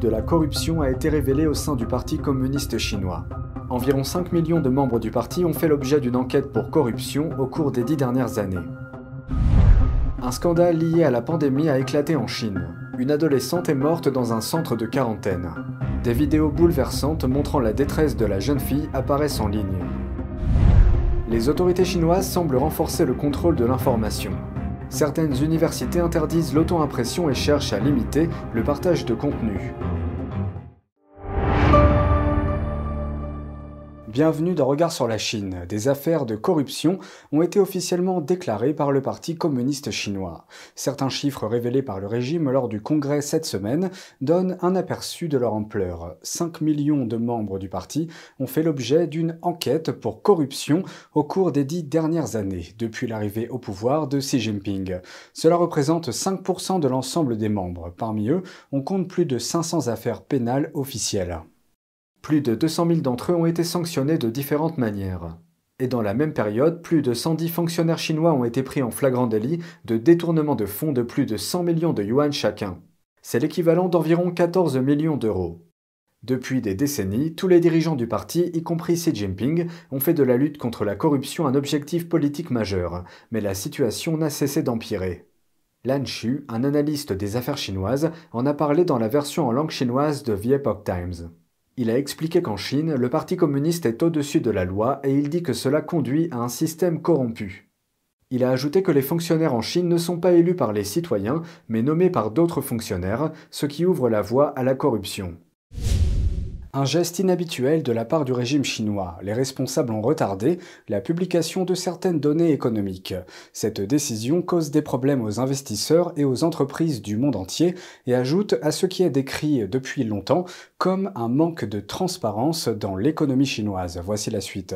de la corruption a été révélée au sein du Parti communiste chinois. Environ 5 millions de membres du parti ont fait l'objet d'une enquête pour corruption au cours des dix dernières années. Un scandale lié à la pandémie a éclaté en Chine. Une adolescente est morte dans un centre de quarantaine. Des vidéos bouleversantes montrant la détresse de la jeune fille apparaissent en ligne. Les autorités chinoises semblent renforcer le contrôle de l'information. Certaines universités interdisent l'auto-impression et cherchent à limiter le partage de contenu. Bienvenue dans Regard sur la Chine. Des affaires de corruption ont été officiellement déclarées par le Parti communiste chinois. Certains chiffres révélés par le régime lors du congrès cette semaine donnent un aperçu de leur ampleur. 5 millions de membres du parti ont fait l'objet d'une enquête pour corruption au cours des dix dernières années, depuis l'arrivée au pouvoir de Xi Jinping. Cela représente 5% de l'ensemble des membres. Parmi eux, on compte plus de 500 affaires pénales officielles. Plus de 200 000 d'entre eux ont été sanctionnés de différentes manières. Et dans la même période, plus de 110 fonctionnaires chinois ont été pris en flagrant délit de détournement de fonds de plus de 100 millions de yuan chacun. C'est l'équivalent d'environ 14 millions d'euros. Depuis des décennies, tous les dirigeants du parti, y compris Xi Jinping, ont fait de la lutte contre la corruption un objectif politique majeur, mais la situation n'a cessé d'empirer. Lan Xu, un analyste des affaires chinoises, en a parlé dans la version en langue chinoise de The Epoch Times. Il a expliqué qu'en Chine, le Parti communiste est au-dessus de la loi et il dit que cela conduit à un système corrompu. Il a ajouté que les fonctionnaires en Chine ne sont pas élus par les citoyens, mais nommés par d'autres fonctionnaires, ce qui ouvre la voie à la corruption. Un geste inhabituel de la part du régime chinois. Les responsables ont retardé la publication de certaines données économiques. Cette décision cause des problèmes aux investisseurs et aux entreprises du monde entier et ajoute à ce qui est décrit depuis longtemps comme un manque de transparence dans l'économie chinoise. Voici la suite.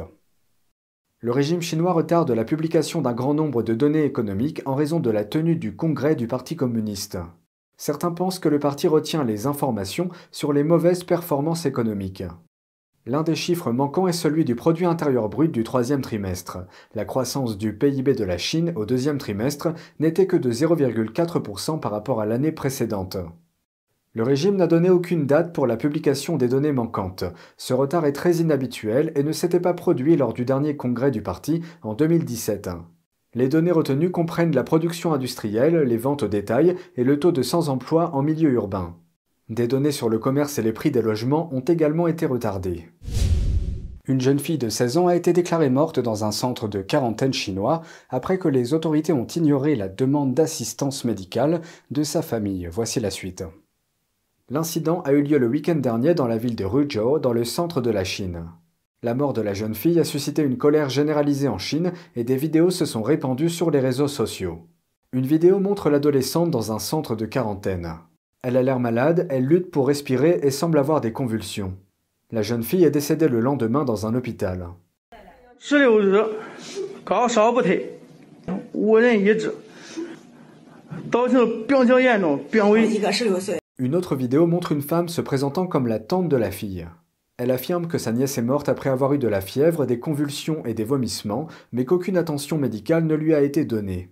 Le régime chinois retarde la publication d'un grand nombre de données économiques en raison de la tenue du congrès du Parti communiste certains pensent que le parti retient les informations sur les mauvaises performances économiques. L'un des chiffres manquants est celui du produit intérieur brut du troisième trimestre. La croissance du PIB de la Chine au deuxième trimestre n'était que de 0,4% par rapport à l'année précédente. Le régime n'a donné aucune date pour la publication des données manquantes. Ce retard est très inhabituel et ne s'était pas produit lors du dernier congrès du parti en 2017. Les données retenues comprennent la production industrielle, les ventes au détail et le taux de sans-emploi en milieu urbain. Des données sur le commerce et les prix des logements ont également été retardées. Une jeune fille de 16 ans a été déclarée morte dans un centre de quarantaine chinois après que les autorités ont ignoré la demande d'assistance médicale de sa famille. Voici la suite. L'incident a eu lieu le week-end dernier dans la ville de Ruzhou, dans le centre de la Chine. La mort de la jeune fille a suscité une colère généralisée en Chine et des vidéos se sont répandues sur les réseaux sociaux. Une vidéo montre l'adolescente dans un centre de quarantaine. Elle a l'air malade, elle lutte pour respirer et semble avoir des convulsions. La jeune fille est décédée le lendemain dans un hôpital. Une autre vidéo montre une femme se présentant comme la tante de la fille. Elle affirme que sa nièce est morte après avoir eu de la fièvre, des convulsions et des vomissements, mais qu'aucune attention médicale ne lui a été donnée.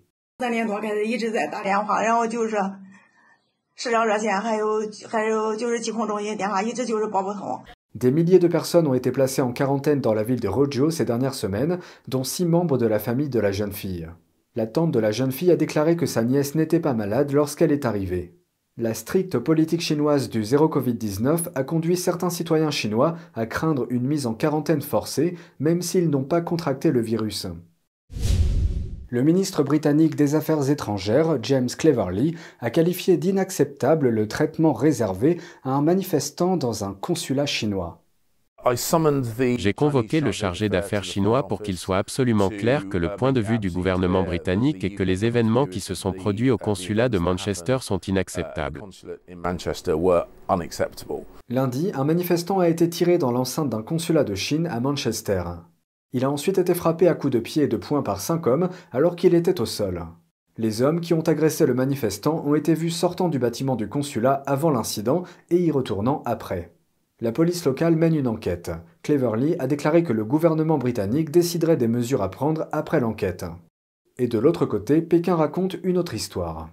Des milliers de personnes ont été placées en quarantaine dans la ville de Rojo ces dernières semaines, dont six membres de la famille de la jeune fille. La tante de la jeune fille a déclaré que sa nièce n'était pas malade lorsqu'elle est arrivée. La stricte politique chinoise du zéro Covid-19 a conduit certains citoyens chinois à craindre une mise en quarantaine forcée, même s'ils n'ont pas contracté le virus. Le ministre britannique des Affaires étrangères, James Cleverly, a qualifié d'inacceptable le traitement réservé à un manifestant dans un consulat chinois. J'ai convoqué le chargé d'affaires chinois pour qu'il soit absolument clair que le point de vue du gouvernement britannique est que les événements qui se sont produits au consulat de Manchester sont inacceptables. Lundi, un manifestant a été tiré dans l'enceinte d'un consulat de Chine à Manchester. Il a ensuite été frappé à coups de pied et de poing par cinq hommes alors qu'il était au sol. Les hommes qui ont agressé le manifestant ont été vus sortant du bâtiment du consulat avant l'incident et y retournant après. La police locale mène une enquête. Cleverly a déclaré que le gouvernement britannique déciderait des mesures à prendre après l'enquête. Et de l'autre côté, Pékin raconte une autre histoire.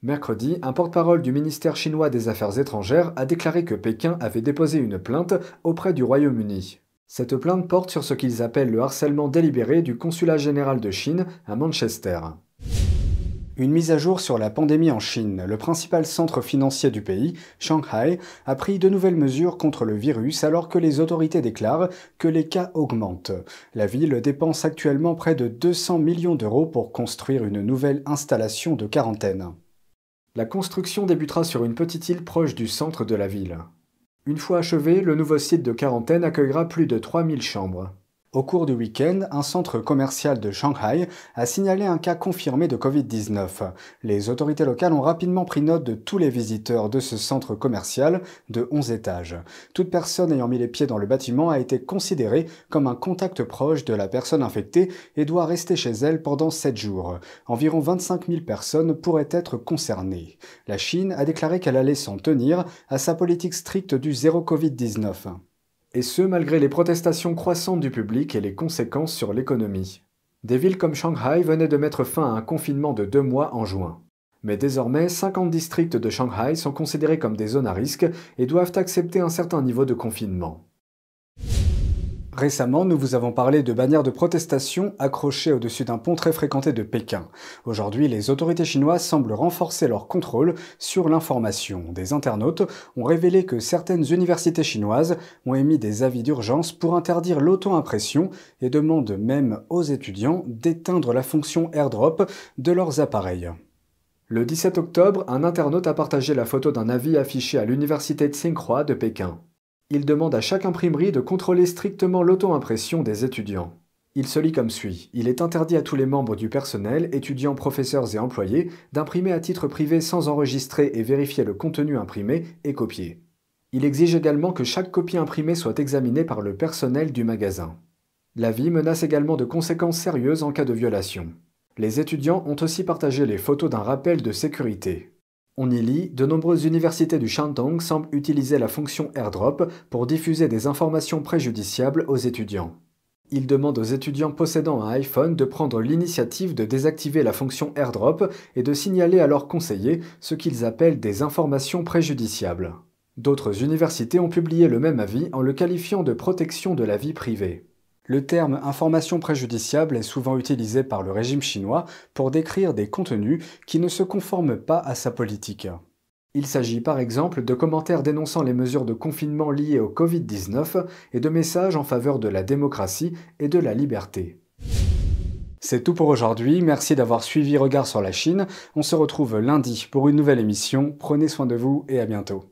Mercredi, un porte-parole du ministère chinois des Affaires étrangères a déclaré que Pékin avait déposé une plainte auprès du Royaume-Uni. Cette plainte porte sur ce qu'ils appellent le harcèlement délibéré du consulat général de Chine à Manchester. Une mise à jour sur la pandémie en Chine. Le principal centre financier du pays, Shanghai, a pris de nouvelles mesures contre le virus alors que les autorités déclarent que les cas augmentent. La ville dépense actuellement près de 200 millions d'euros pour construire une nouvelle installation de quarantaine. La construction débutera sur une petite île proche du centre de la ville. Une fois achevé, le nouveau site de quarantaine accueillera plus de 3000 chambres. Au cours du week-end, un centre commercial de Shanghai a signalé un cas confirmé de Covid-19. Les autorités locales ont rapidement pris note de tous les visiteurs de ce centre commercial de 11 étages. Toute personne ayant mis les pieds dans le bâtiment a été considérée comme un contact proche de la personne infectée et doit rester chez elle pendant 7 jours. Environ 25 000 personnes pourraient être concernées. La Chine a déclaré qu'elle allait s'en tenir à sa politique stricte du zéro Covid-19 et ce malgré les protestations croissantes du public et les conséquences sur l'économie. Des villes comme Shanghai venaient de mettre fin à un confinement de deux mois en juin. Mais désormais, 50 districts de Shanghai sont considérés comme des zones à risque et doivent accepter un certain niveau de confinement. Récemment, nous vous avons parlé de bannières de protestation accrochées au-dessus d'un pont très fréquenté de Pékin. Aujourd'hui, les autorités chinoises semblent renforcer leur contrôle sur l'information. Des internautes ont révélé que certaines universités chinoises ont émis des avis d'urgence pour interdire l'auto-impression et demandent même aux étudiants d'éteindre la fonction AirDrop de leurs appareils. Le 17 octobre, un internaute a partagé la photo d'un avis affiché à l'université Tsinghua de Pékin. Il demande à chaque imprimerie de contrôler strictement l'auto-impression des étudiants. Il se lit comme suit. Il est interdit à tous les membres du personnel, étudiants, professeurs et employés, d'imprimer à titre privé sans enregistrer et vérifier le contenu imprimé et copié. Il exige également que chaque copie imprimée soit examinée par le personnel du magasin. L'avis menace également de conséquences sérieuses en cas de violation. Les étudiants ont aussi partagé les photos d'un rappel de sécurité. On y lit, de nombreuses universités du Shandong semblent utiliser la fonction AirDrop pour diffuser des informations préjudiciables aux étudiants. Ils demandent aux étudiants possédant un iPhone de prendre l'initiative de désactiver la fonction AirDrop et de signaler à leurs conseillers ce qu'ils appellent des informations préjudiciables. D'autres universités ont publié le même avis en le qualifiant de protection de la vie privée. Le terme information préjudiciable est souvent utilisé par le régime chinois pour décrire des contenus qui ne se conforment pas à sa politique. Il s'agit par exemple de commentaires dénonçant les mesures de confinement liées au Covid-19 et de messages en faveur de la démocratie et de la liberté. C'est tout pour aujourd'hui, merci d'avoir suivi Regard sur la Chine. On se retrouve lundi pour une nouvelle émission. Prenez soin de vous et à bientôt.